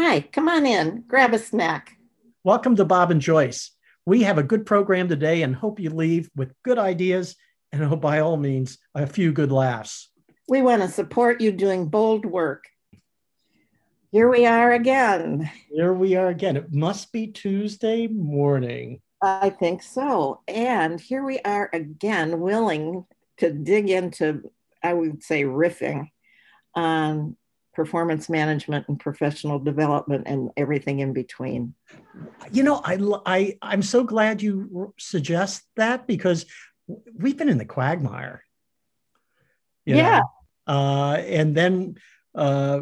Hi, come on in, grab a snack. Welcome to Bob and Joyce. We have a good program today and hope you leave with good ideas and, oh, by all means, a few good laughs. We want to support you doing bold work. Here we are again. Here we are again. It must be Tuesday morning. I think so. And here we are again, willing to dig into, I would say, riffing on performance management and professional development and everything in between. You know, I, I, I'm so glad you suggest that because we've been in the quagmire. yeah. Uh, and then, uh,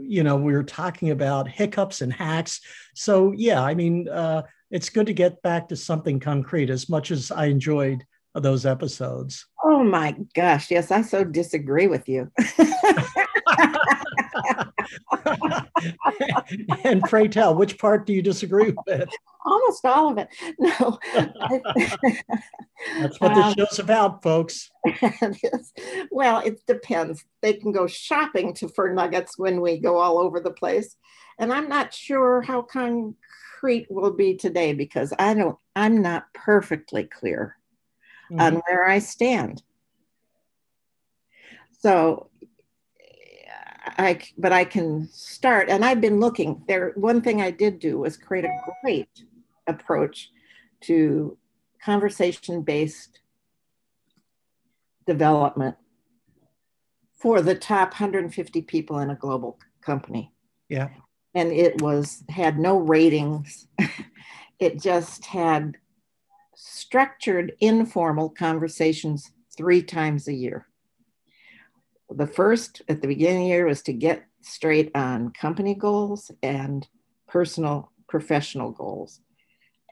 you know, we were talking about hiccups and hacks. So, yeah, I mean, uh, it's good to get back to something concrete as much as I enjoyed those episodes. Oh my gosh. Yes, I so disagree with you. and pray tell, which part do you disagree with? Almost all of it. No. That's what the um, show's about, folks. well, it depends. They can go shopping to for nuggets when we go all over the place. And I'm not sure how concrete will be today because I don't I'm not perfectly clear mm-hmm. on where I stand. So I but I can start and I've been looking there one thing I did do was create a great approach to conversation based development for the top 150 people in a global company. Yeah. And it was had no ratings. it just had structured informal conversations 3 times a year the first at the beginning of the year was to get straight on company goals and personal professional goals.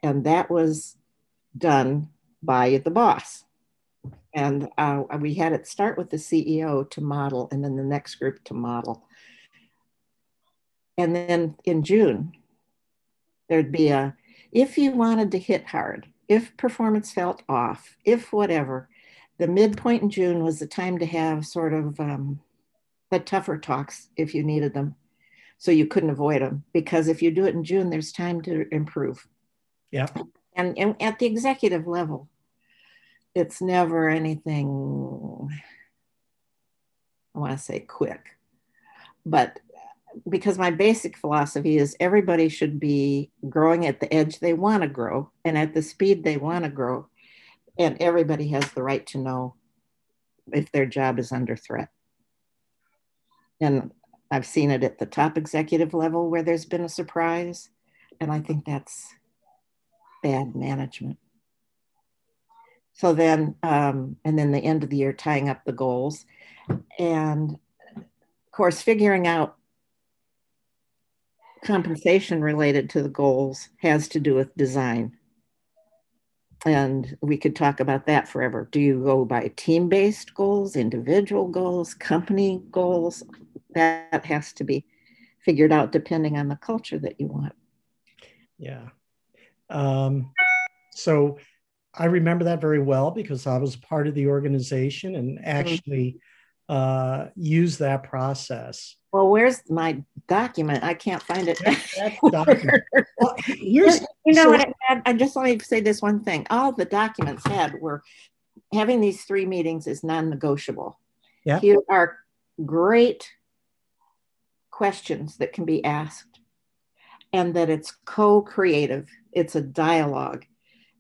And that was done by the boss. And uh, we had it start with the CEO to model, and then the next group to model. And then in June, there'd be a if you wanted to hit hard, if performance felt off, if whatever, the midpoint in June was the time to have sort of um, the tougher talks if you needed them. So you couldn't avoid them because if you do it in June, there's time to improve. Yeah. And, and at the executive level, it's never anything, I want to say quick, but because my basic philosophy is everybody should be growing at the edge they want to grow and at the speed they want to grow and everybody has the right to know if their job is under threat. And I've seen it at the top executive level where there's been a surprise. And I think that's bad management. So then, um, and then the end of the year, tying up the goals. And of course, figuring out compensation related to the goals has to do with design and we could talk about that forever. Do you go by team based goals, individual goals, company goals? That has to be figured out depending on the culture that you want. Yeah. Um, so I remember that very well because I was part of the organization and mm-hmm. actually uh, use that process. Well, where's my document? I can't find it. well, here's, you know so, what? I, I just want to say this one thing. All the documents had were having these three meetings is non-negotiable. Yeah. Here are great questions that can be asked, and that it's co-creative. It's a dialogue,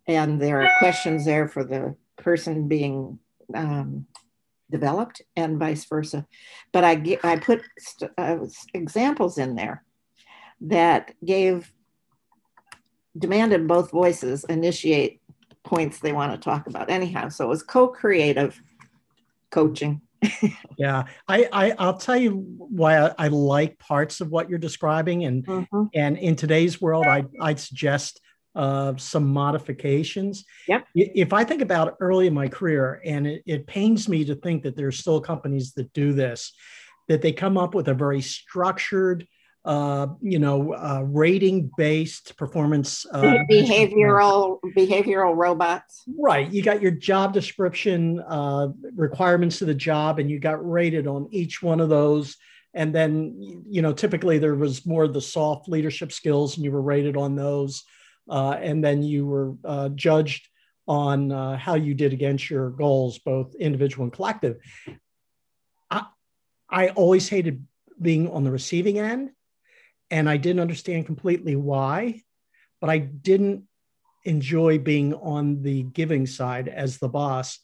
and there are questions there for the person being um, developed and vice versa. But I, I put uh, examples in there that gave, demanded both voices initiate points they want to talk about anyhow. So it was co-creative coaching. yeah, I, I I'll tell you why I, I, like parts of what you're describing, and mm-hmm. and in today's world, I I'd suggest uh, some modifications. Yep. If I think about early in my career, and it, it pains me to think that there's still companies that do this, that they come up with a very structured, uh, you know, uh, rating-based performance uh, behavioral behavioral robots. Right. You got your job description uh, requirements to the job, and you got rated on each one of those and then you know typically there was more the soft leadership skills and you were rated on those uh, and then you were uh, judged on uh, how you did against your goals both individual and collective. I, I always hated being on the receiving end and i didn't understand completely why but i didn't enjoy being on the giving side as the boss.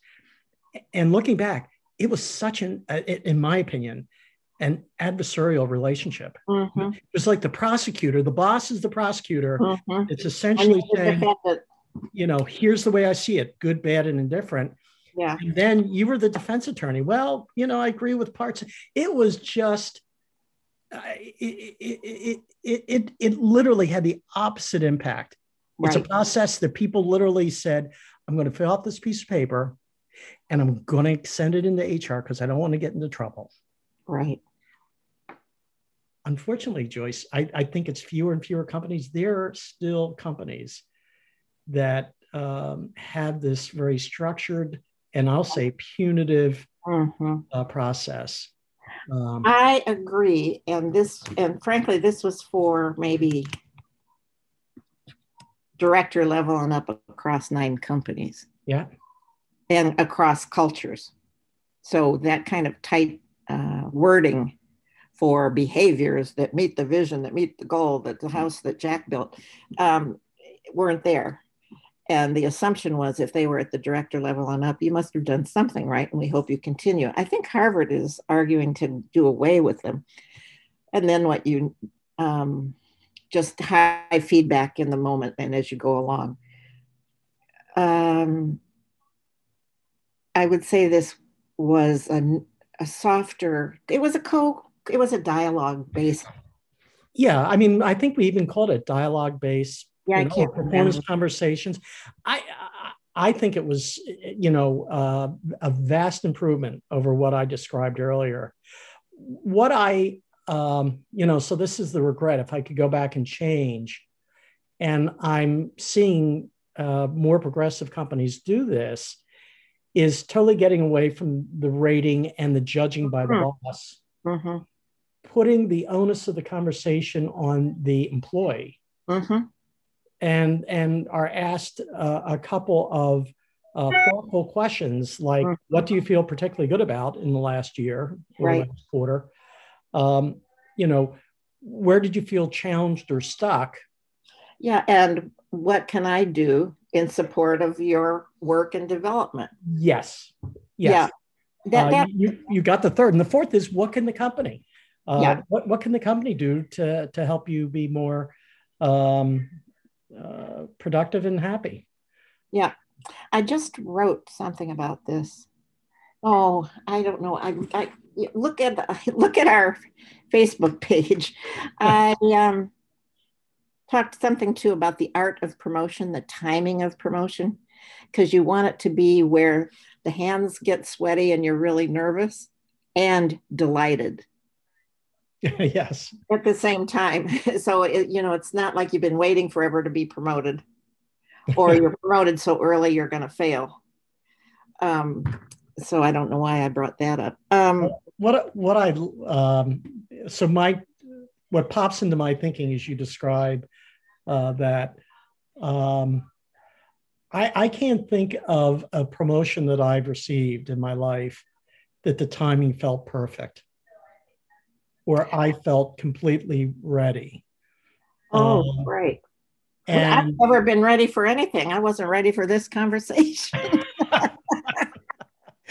And looking back it was such an in my opinion an adversarial relationship. Mm-hmm. It's like the prosecutor, the boss is the prosecutor. Mm-hmm. It's essentially saying, you know, here's the way I see it good, bad, and indifferent. Yeah. And then you were the defense attorney. Well, you know, I agree with parts. It was just, it, it, it, it, it literally had the opposite impact. Right. It's a process that people literally said, I'm going to fill out this piece of paper and I'm going to send it into HR because I don't want to get into trouble. Right. Unfortunately, Joyce, I, I think it's fewer and fewer companies. There are still companies that um, have this very structured and I'll say punitive mm-hmm. uh, process. Um, I agree, and this, and frankly, this was for maybe director level and up across nine companies. Yeah, and across cultures. So that kind of tight uh, wording for behaviors that meet the vision, that meet the goal, that the house that Jack built um, weren't there. And the assumption was if they were at the director level and up, you must have done something right, and we hope you continue. I think Harvard is arguing to do away with them. And then what you um, just high feedback in the moment and as you go along. Um, I would say this was a a softer it was a co it was a dialogue based yeah i mean i think we even called it dialogue based yeah, you know, I performance remember. conversations I, I i think it was you know uh, a vast improvement over what i described earlier what i um, you know so this is the regret if i could go back and change and i'm seeing uh, more progressive companies do this is totally getting away from the rating and the judging by the mm-hmm. boss, mm-hmm. Putting the onus of the conversation on the employee, mm-hmm. and and are asked uh, a couple of uh, thoughtful questions like, mm-hmm. "What do you feel particularly good about in the last year or right. last quarter?" Um, you know, where did you feel challenged or stuck? Yeah, and what can I do in support of your work and development. Yes. yes. Yeah. That, uh, that, uh, you, you got the third. And the fourth is what can the company? Uh, yeah. what, what can the company do to, to help you be more um, uh, productive and happy? Yeah. I just wrote something about this. Oh, I don't know. I, I look at look at our Facebook page. I um talked something too about the art of promotion, the timing of promotion, because you want it to be where the hands get sweaty and you're really nervous and delighted. yes. At the same time. So, it, you know, it's not like you've been waiting forever to be promoted or you're promoted so early you're going to fail. Um, so I don't know why I brought that up. Um, what what I um, so my what pops into my thinking as you describe uh, that um, I, I can't think of a promotion that I've received in my life that the timing felt perfect, where I felt completely ready. Oh, um, right. And I've never been ready for anything. I wasn't ready for this conversation.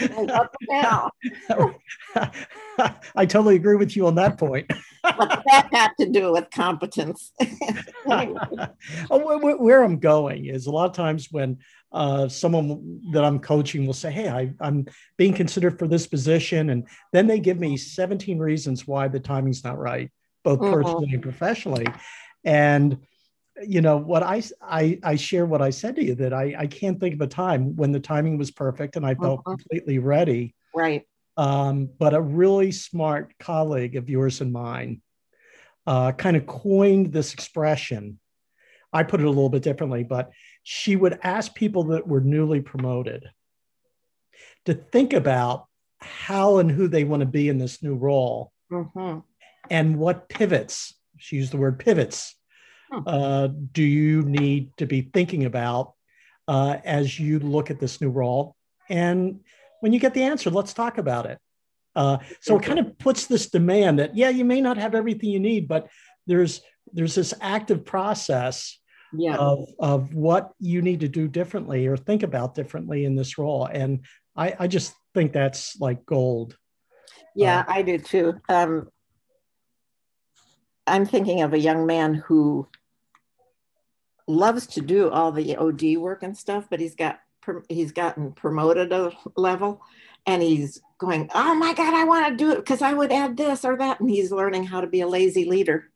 I totally agree with you on that point. What's that got to do with competence? oh, where, where, I'm going is a lot of times when uh, someone that I'm coaching will say, Hey, I, I'm being considered for this position. And then they give me 17 reasons why the timing's not right, both mm-hmm. personally and professionally. And you know what I, I i share what i said to you that i i can't think of a time when the timing was perfect and i felt uh-huh. completely ready right um, but a really smart colleague of yours and mine uh, kind of coined this expression i put it a little bit differently but she would ask people that were newly promoted to think about how and who they want to be in this new role Mm-hmm. And what pivots, she used the word pivots, hmm. uh, do you need to be thinking about uh, as you look at this new role? And when you get the answer, let's talk about it. Uh, so it kind of puts this demand that yeah, you may not have everything you need, but there's there's this active process yeah. of of what you need to do differently or think about differently in this role, and I, I just think that's like gold. Yeah, uh, I do too. Um, I'm thinking of a young man who loves to do all the OD work and stuff, but he's got he's gotten promoted a level and he's going, oh my God, I want to do it because I would add this or that. And he's learning how to be a lazy leader.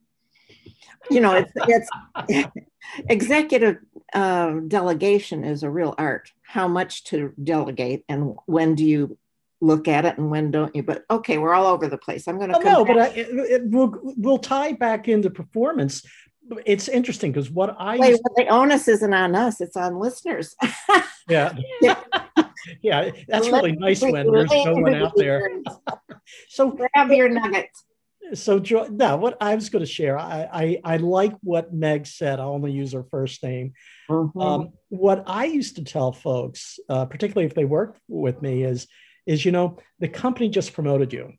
You know, it's, it's executive uh, delegation is a real art. How much to delegate and when do you look at it and when don't you? But okay, we're all over the place. I'm going to. Oh, no, but I, it, it, we'll, we'll tie back into performance it's interesting because what I Wait, well, the onus isn't on us; it's on listeners. yeah, yeah, that's really nice when there's no one out there. so grab your nuggets. So, now what I was going to share, I, I, I like what Meg said. I'll only use her first name. Mm-hmm. Um, what I used to tell folks, uh, particularly if they work with me, is is you know the company just promoted you.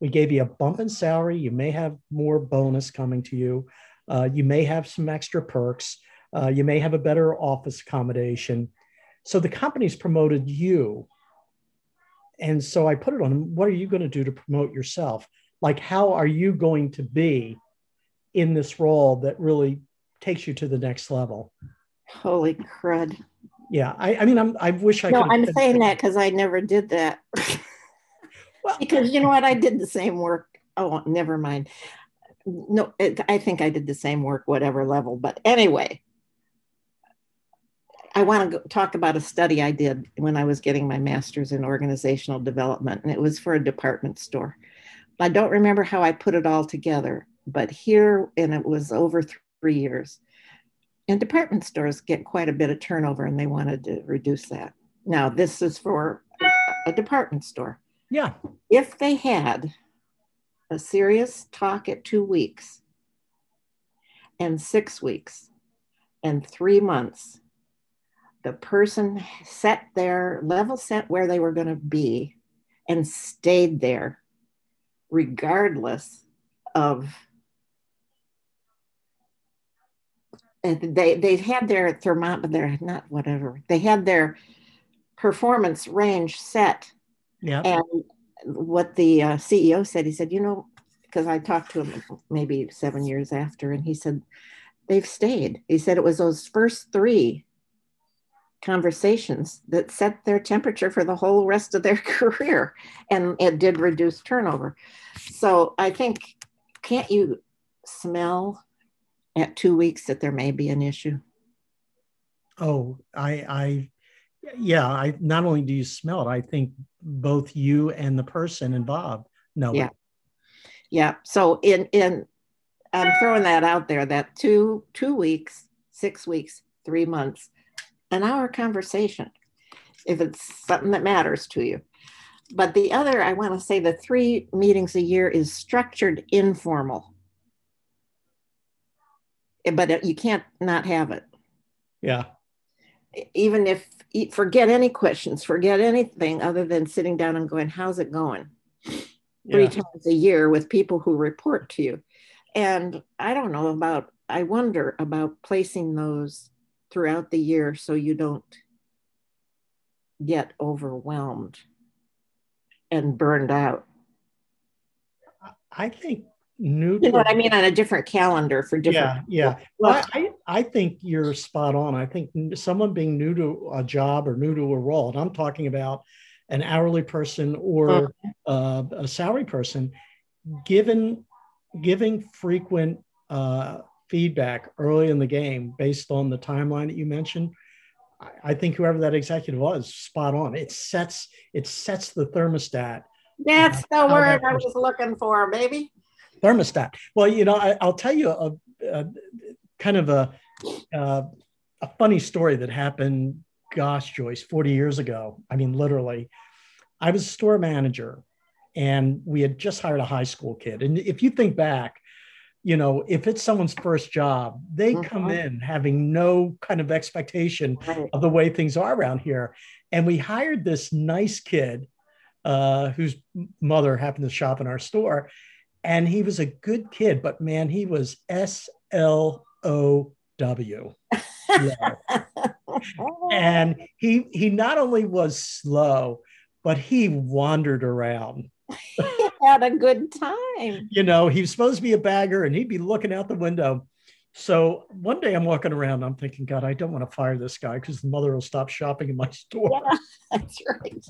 We gave you a bump in salary. You may have more bonus coming to you. Uh, you may have some extra perks. Uh, you may have a better office accommodation. So the company's promoted you. And so I put it on them. What are you going to do to promote yourself? Like, how are you going to be in this role that really takes you to the next level? Holy crud. Yeah. I, I mean, I'm, I wish I no, could. I'm saying that because I never did that. well, because you know what? I did the same work. Oh, never mind no, it, I think I did the same work, whatever level. But anyway, I want to talk about a study I did when I was getting my master's in organizational development, and it was for a department store. I don't remember how I put it all together, but here, and it was over three years. And department stores get quite a bit of turnover, and they wanted to reduce that. Now, this is for a department store. Yeah. If they had a serious talk at two weeks and six weeks and three months. The person set their level set where they were going to be and stayed there regardless of uh, they they had their thermometer not whatever they had their performance range set yeah and what the uh, CEO said. He said, you know, because I talked to him maybe seven years after, and he said, they've stayed. He said it was those first three conversations that set their temperature for the whole rest of their career, and it did reduce turnover. So I think, can't you smell at two weeks that there may be an issue? Oh, I, I yeah, I not only do you smell it, I think both you and the person involved know yeah. It. Yeah. So in in I'm throwing that out there that two two weeks, six weeks, three months, an hour conversation, if it's something that matters to you. But the other, I want to say the three meetings a year is structured informal. But you can't not have it. Yeah even if forget any questions, forget anything other than sitting down and going, how's it going? Three yeah. times a year with people who report to you. And I don't know about, I wonder about placing those throughout the year so you don't get overwhelmed and burned out. I think new. You know what I mean? On a different calendar for different. Yeah, yeah. Well, I, I think you're spot on. I think someone being new to a job or new to a role, and I'm talking about an hourly person or uh, a salary person, given giving frequent uh, feedback early in the game based on the timeline that you mentioned. I think whoever that executive was, spot on. It sets it sets the thermostat. That's the word I was looking for, baby thermostat. Well, you know, I, will tell you a, a, kind of a, a, a funny story that happened. Gosh, Joyce, 40 years ago. I mean, literally, I was a store manager and we had just hired a high school kid. And if you think back, you know, if it's someone's first job, they mm-hmm. come in having no kind of expectation right. of the way things are around here. And we hired this nice kid uh, whose mother happened to shop in our store. And he was a good kid, but man, he was S L O W. and he he not only was slow, but he wandered around. he had a good time. You know, he was supposed to be a bagger and he'd be looking out the window. So one day I'm walking around, I'm thinking, God, I don't want to fire this guy because the mother will stop shopping in my store. Yeah, that's right.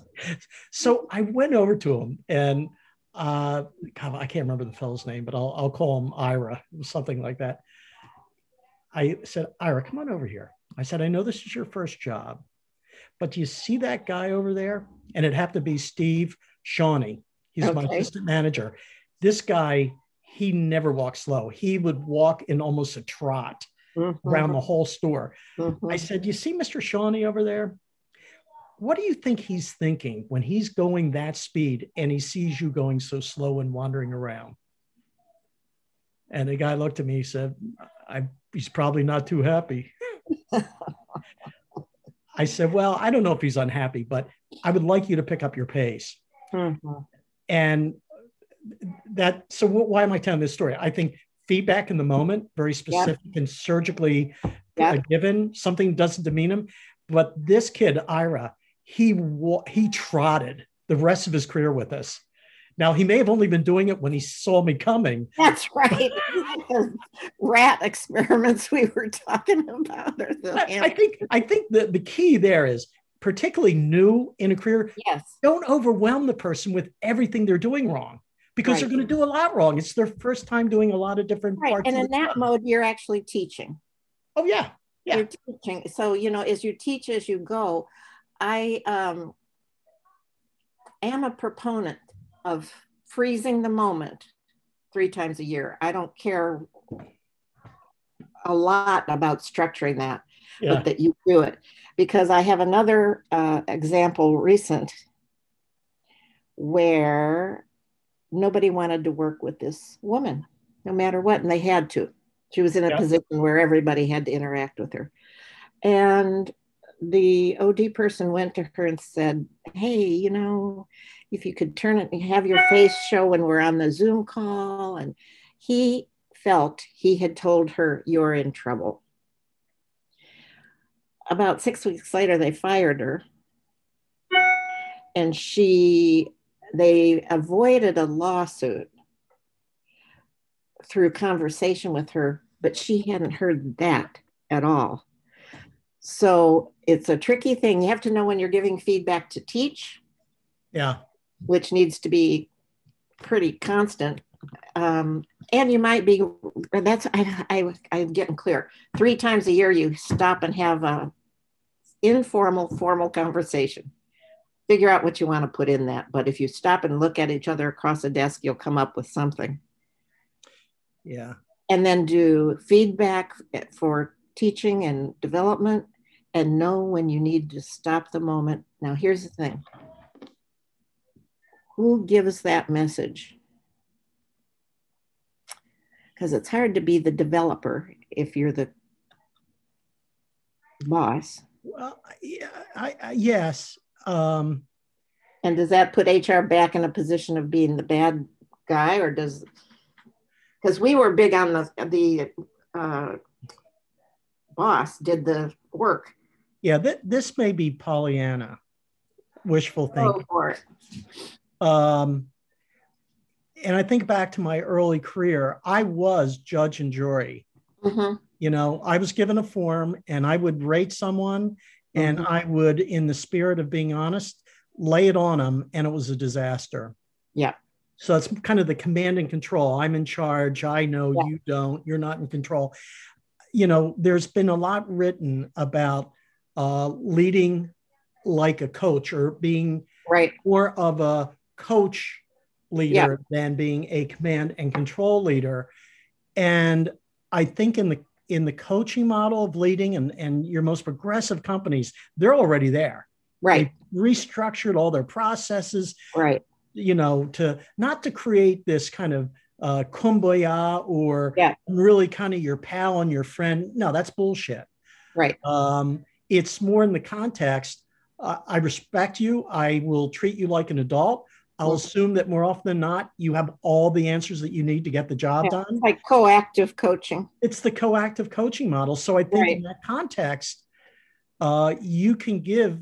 So I went over to him and uh, God, I can't remember the fellow's name, but I'll, I'll call him Ira, something like that. I said, Ira, come on over here. I said, I know this is your first job, but do you see that guy over there? And it happened to be Steve Shawnee. He's okay. my assistant manager. This guy, he never walked slow. He would walk in almost a trot mm-hmm. around the whole store. Mm-hmm. I said, You see Mr. Shawnee over there? What do you think he's thinking when he's going that speed and he sees you going so slow and wandering around? And the guy looked at me, he said, I, he's probably not too happy. I said, Well, I don't know if he's unhappy, but I would like you to pick up your pace. Mm-hmm. And that, so why am I telling this story? I think feedback in the moment, very specific yep. and surgically yep. given, something doesn't demean him. But this kid, Ira, he he trotted the rest of his career with us. Now he may have only been doing it when he saw me coming. That's right. rat experiments we were talking about. I, I think I think the, the key there is particularly new in a career. Yes. Don't overwhelm the person with everything they're doing wrong because right. they're going to do a lot wrong. It's their first time doing a lot of different right. parts. And in that job. mode, you're actually teaching. Oh yeah. Yeah. You're teaching. So, you know, as you teach as you go, I um, am a proponent of freezing the moment three times a year. I don't care a lot about structuring that, yeah. but that you do it. Because I have another uh, example recent where nobody wanted to work with this woman, no matter what, and they had to. She was in a yeah. position where everybody had to interact with her. And the OD person went to her and said, Hey, you know, if you could turn it and have your face show when we're on the Zoom call. And he felt he had told her, You're in trouble. About six weeks later, they fired her. And she, they avoided a lawsuit through conversation with her, but she hadn't heard that at all. So it's a tricky thing. You have to know when you're giving feedback to teach. Yeah. Which needs to be pretty constant. Um, and you might be, that's, I, I, I'm getting clear. Three times a year, you stop and have a informal, formal conversation. Figure out what you want to put in that. But if you stop and look at each other across a desk, you'll come up with something. Yeah. And then do feedback for teaching and development and know when you need to stop the moment. Now, here's the thing who gives that message? Because it's hard to be the developer if you're the boss. Well, yeah, I, I, yes. Um, and does that put HR back in a position of being the bad guy, or does? Because we were big on the the uh, boss did the work, yeah, th- this may be Pollyanna, wishful thinking. It. Um, and I think back to my early career, I was judge and jury. Mm-hmm. You know, I was given a form and I would rate someone mm-hmm. and I would, in the spirit of being honest, lay it on them and it was a disaster. Yeah. So it's kind of the command and control. I'm in charge. I know yeah. you don't. You're not in control. You know, there's been a lot written about uh, leading like a coach or being right. more of a coach leader yeah. than being a command and control leader. And I think in the in the coaching model of leading and, and your most progressive companies, they're already there. Right. They restructured all their processes. Right. you know, to not to create this kind of uh, kumbaya or Yeah. really kind of your pal and your friend. No, that's bullshit. Right. Um, it's more in the context. Uh, I respect you. I will treat you like an adult. I'll Mhm. assume that more often than not, you have all the answers that you need to get the job Yeah. done. Like coactive coaching. It's the coactive coaching model. So I think Right. in that context, uh, you can give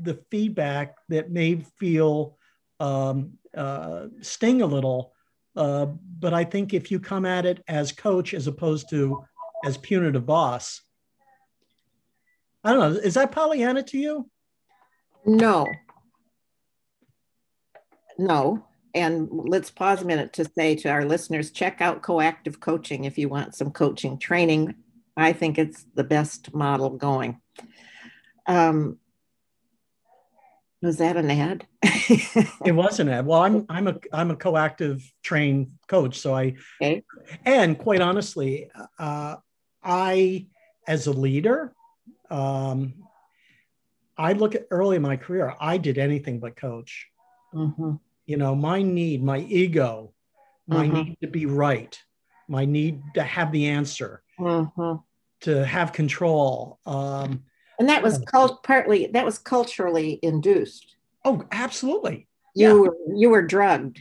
the feedback that may feel um, uh, sting a little. Uh, but I think if you come at it as coach as opposed to as punitive boss, I don't know. Is that Pollyanna to you? No. No. And let's pause a minute to say to our listeners check out coactive coaching if you want some coaching training. I think it's the best model going. Um, was that an ad? It was an ad. Well, I'm I'm a I'm a coactive trained coach, so I Okay. and quite honestly, uh, I as a leader, um, I look at early in my career, I did anything but coach. Mhm. You know, my need, my ego, my Mhm. need to be right, my need to have the answer, Mhm. to have control. Um, And that was cult- partly that was culturally induced. oh, absolutely. You Yeah. were you were drugged.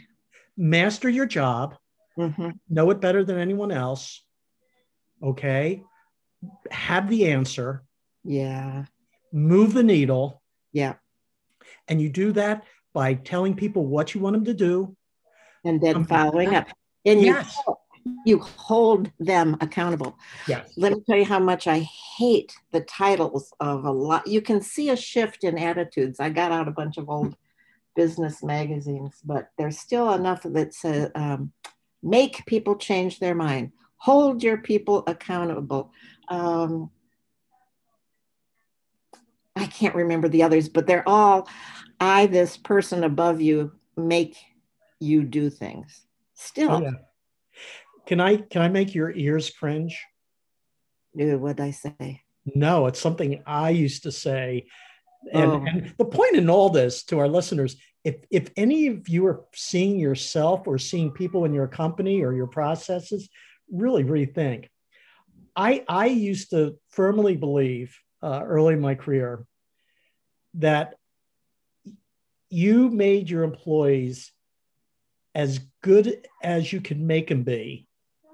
Master your job. Mhm. know it better than anyone else. Okay. Have the answer, Yeah. move the needle. Yeah. And you do that by telling people what you want them to do. And then Something following up. And you Yes. you hold them accountable. Yes. let me tell you how much I hate the titles of a lot. You can see a shift in attitudes. I got out a bunch of old business magazines, but there's still enough that says um, make people change their mind, hold your people accountable. Um, can't remember the others, but they're all I, this person above you, make you do things. Still, Oh, yeah. Can I can I make your ears cringe? Ew, what'd I say? No, it's something I used to say. And, Oh. and the point in all this to our listeners, if if any of you are seeing yourself or seeing people in your company or your processes, really rethink. I I used to firmly believe uh, early in my career that you made your employees as good as you can make them be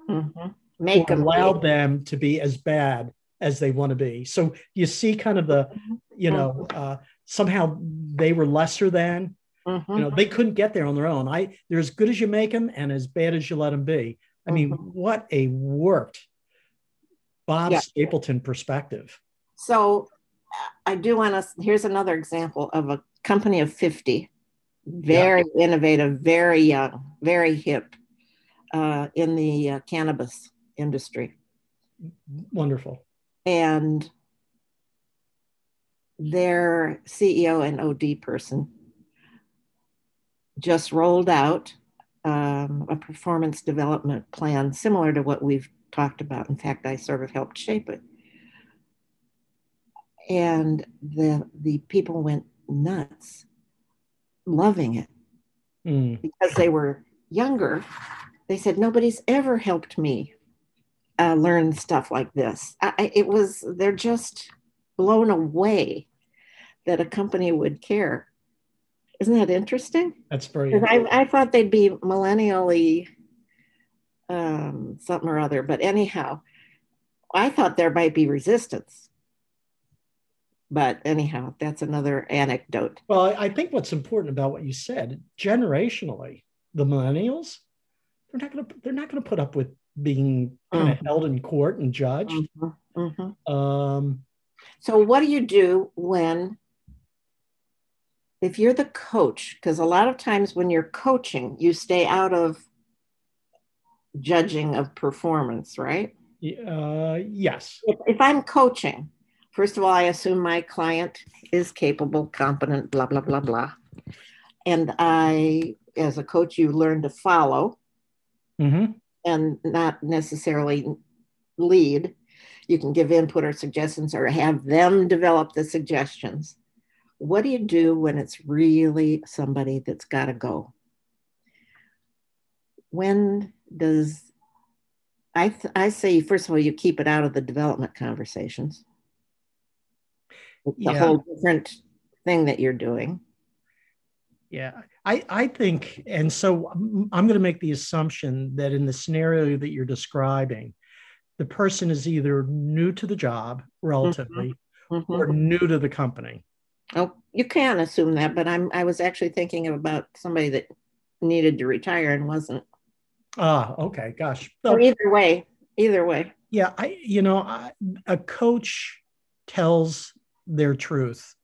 Mhm. Make them allow them to be as bad as they want to be. So you see kind of the, you know, uh, somehow they were lesser than, Mhm. you know, they couldn't get there on their own. I, they're as good as you make them and as bad as you let them be. I mean, Mhm. what a warped Bob Yeah. Stapleton perspective. So I do want to, here's another example of a company of 50, very innovative, very young, very hip uh, in the uh, cannabis industry. Wonderful. And their CEO and OD person just rolled out um, a performance development plan similar to what we've talked about. In fact, I sort of helped shape it. And the the people went nuts, loving it Mm. because they were younger. They said nobody's ever helped me uh, learn stuff like this. I, it was they're just blown away that a company would care. Isn't that interesting? That's very 'Cause I, I thought they'd be millennially um, something or other, but anyhow, I thought there might be resistance. But anyhow, that's another anecdote. well. I, think what's important about what you said, generationally, the millennials, they're not going to they're not going to put up with being kind of Mhm. held in court and judged. Mhm, mhm. Um, So, what do you do when, if you're the coach? Because a lot of times when you're coaching, you stay out of judging of performance, right? uh, yes. If, if I'm coaching, first of all, I assume my client is capable, competent, blah, blah, blah, blah. And I, as a coach, you learn to follow hmm and not necessarily lead. You can give input or suggestions or have them develop the suggestions. What do you do when it's really somebody that's got to go? when does I th- I say first of all you keep it out of the development conversations. It's yeah. a whole different thing that you're doing. Yeah, I, I think, and so I'm going to make the assumption that in the scenario that you're describing, the person is either new to the job relatively mm-hmm. Mm-hmm. or new to the company. Oh, you can assume that, but I'm I was actually thinking about somebody that needed to retire and wasn't. Ah, okay, gosh. So either way, either way. Yeah, I you know, I, a coach tells their truth.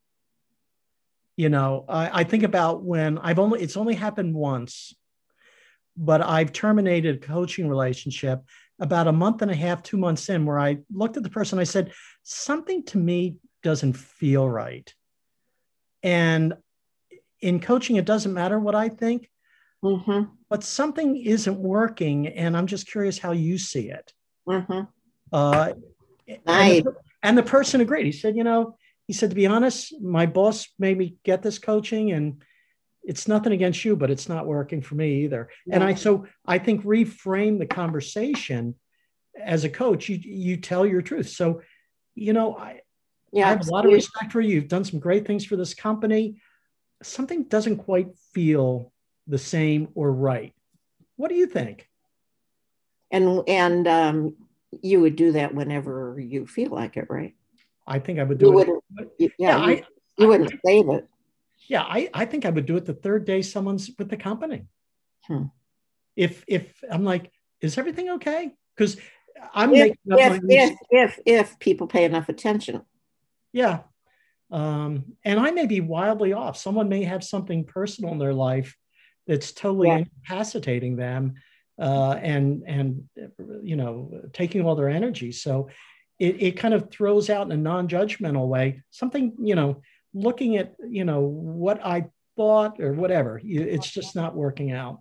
You know, I, I think about when I've only it's only happened once, but I've terminated a coaching relationship about a month and a half, two months in, where I looked at the person, I said, something to me doesn't feel right. And in coaching, it doesn't matter what I think, mm-hmm. but something isn't working. And I'm just curious how you see it. Mm-hmm. Uh, and, the, and the person agreed. He said, you know, he said, to be honest, my boss made me get this coaching and it's nothing against you, but it's not working for me either. Yeah. And I, so I think reframe the conversation as a coach, you, you tell your truth. So, you know, I, yeah, I have absolutely. a lot of respect for you. You've done some great things for this company. Something doesn't quite feel the same or right. What do you think? And and um, you would do that whenever you feel like it, right? I think I would do you it. yeah, yeah you, I, you wouldn't I, save it. Yeah, I, I think I would do it the third day someone's with the company. Hmm. If if I'm like, is everything okay? Because I'm if, making up if, if, if if people pay enough attention. Yeah. Um, and I may be wildly off. Someone may have something personal in their life that's totally yeah. incapacitating them uh, and and you know taking all their energy. So it, it kind of throws out in a non-judgmental way something you know looking at you know what I thought or whatever. It's just not working out.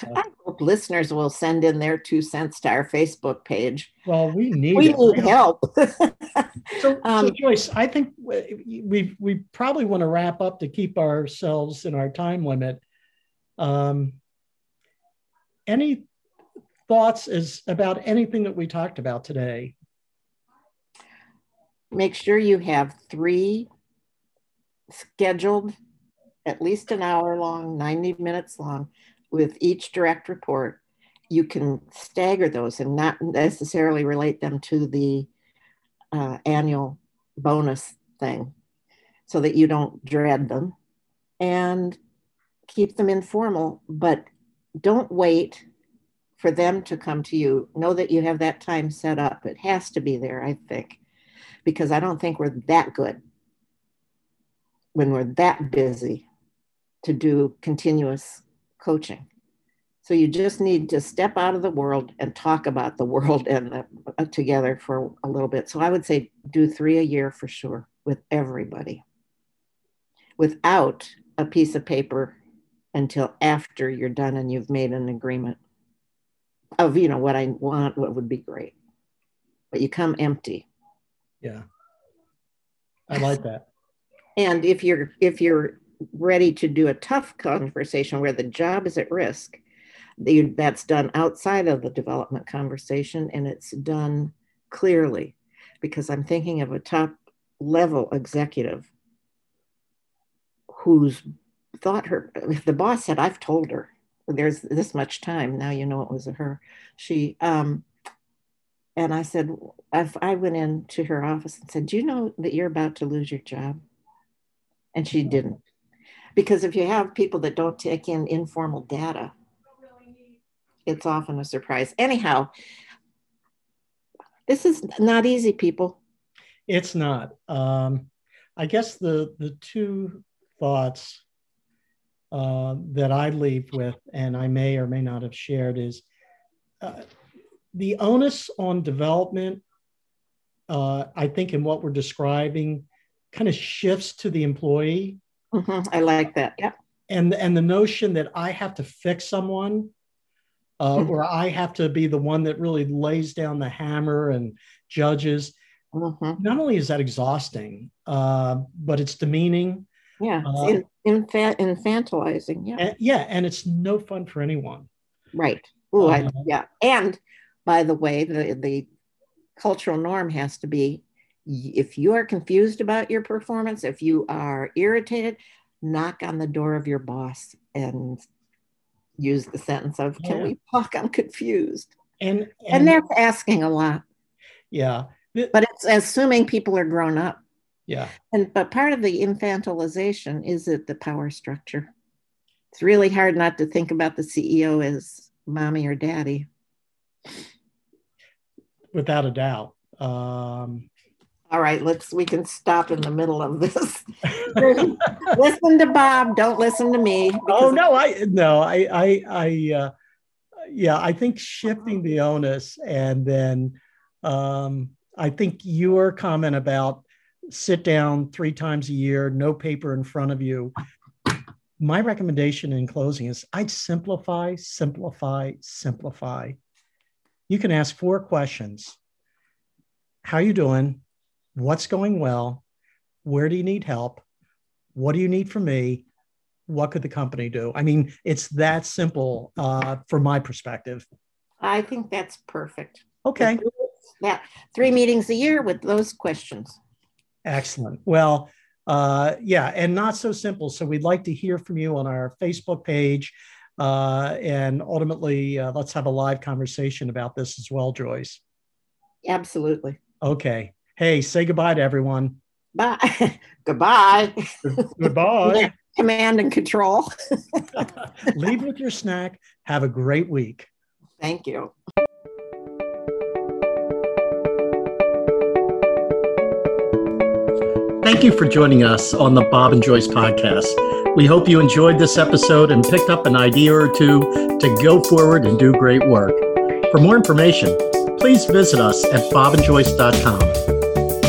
So. I hope listeners will send in their two cents to our Facebook page. Well, we need we it. need help. so, um, so, Joyce, I think we we probably want to wrap up to keep ourselves in our time limit. Um, any thoughts is about anything that we talked about today? Make sure you have three scheduled, at least an hour long, 90 minutes long with each direct report, you can stagger those and not necessarily relate them to the uh, annual bonus thing so that you don't dread them and keep them informal, but don't wait for them to come to you. Know that you have that time set up. It has to be there, I think, because I don't think we're that good when we're that busy to do continuous coaching. So you just need to step out of the world and talk about the world and the, uh, together for a little bit. So I would say do three a year for sure with everybody without a piece of paper until after you're done and you've made an agreement of you know what I want, what would be great. But you come empty. Yeah. I like that. And if you're if you're ready to do a tough conversation where the job is at risk, that's done outside of the development conversation and it's done clearly because I'm thinking of a top level executive who's thought her, if the boss said, I've told her there's this much time, now you know it was a her. She, um, and I said, if I went into her office and said, Do you know that you're about to lose your job? And she didn't because if you have people that don't take in informal data, it's often a surprise. Anyhow, this is not easy, people. It's not. Um, I guess the the two thoughts uh, that I leave with, and I may or may not have shared, is uh, the onus on development. Uh, I think in what we're describing, kind of shifts to the employee Mm-hmm. I like that. Yeah. And and the notion that I have to fix someone, uh, mm-hmm. or I have to be the one that really lays down the hammer and judges. Mm-hmm. Not only is that exhausting, uh, but it's demeaning. Yeah, uh, in, infant, infantilizing. Yeah, and, yeah, and it's no fun for anyone. Right. Oh, uh, yeah. And by the way, the the cultural norm has to be if you are confused about your performance, if you are irritated, knock on the door of your boss and use the sentence of can yeah. we talk i'm confused and, and and that's asking a lot yeah but it's assuming people are grown up yeah and but part of the infantilization is it the power structure it's really hard not to think about the ceo as mommy or daddy without a doubt um, all right, let's we can stop in the middle of this. listen to Bob, don't listen to me. Oh no, I no, I I I uh, yeah, I think shifting the onus and then um, I think your comment about sit down three times a year, no paper in front of you. My recommendation in closing is I'd simplify, simplify, simplify. You can ask four questions. How you doing? what's going well, where do you need help, what do you need from me, what could the company do? I mean, it's that simple uh, from my perspective. I think that's perfect. Okay. Yeah, three meetings a year with those questions. Excellent. Well, uh, yeah, and not so simple. So we'd like to hear from you on our Facebook page. Uh, and ultimately, uh, let's have a live conversation about this as well, Joyce. Absolutely. Okay. Hey, say goodbye to everyone. Bye. goodbye. Goodbye. Command and control. Leave with your snack. Have a great week. Thank you. Thank you for joining us on the Bob and Joyce podcast. We hope you enjoyed this episode and picked up an idea or two to go forward and do great work. For more information, please visit us at bobandjoyce.com.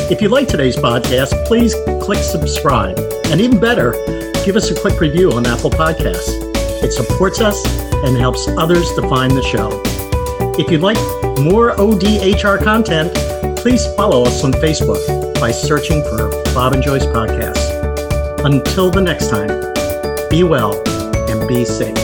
If you like today's podcast, please click subscribe. And even better, give us a quick review on Apple Podcasts. It supports us and helps others to find the show. If you'd like more ODHR content, please follow us on Facebook by searching for Bob and Joyce Podcast. Until the next time, be well and be safe.